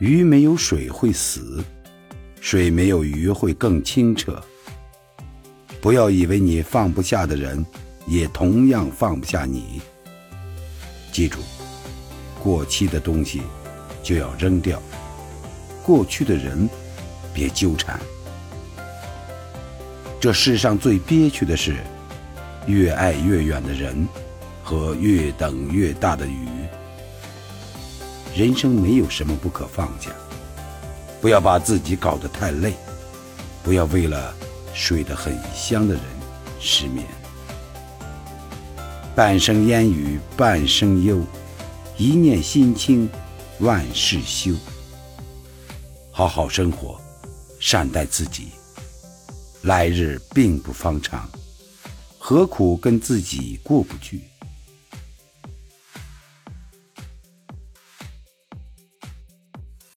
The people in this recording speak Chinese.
鱼没有水会死，水没有鱼会更清澈。不要以为你放不下的人，也同样放不下你。记住，过期的东西就要扔掉，过去的人别纠缠。这世上最憋屈的是，越爱越远的人和越等越大的鱼。人生没有什么不可放下，不要把自己搞得太累，不要为了睡得很香的人失眠。半生烟雨半生忧，一念心清万事休。好好生活，善待自己。来日并不方长，何苦跟自己过不去？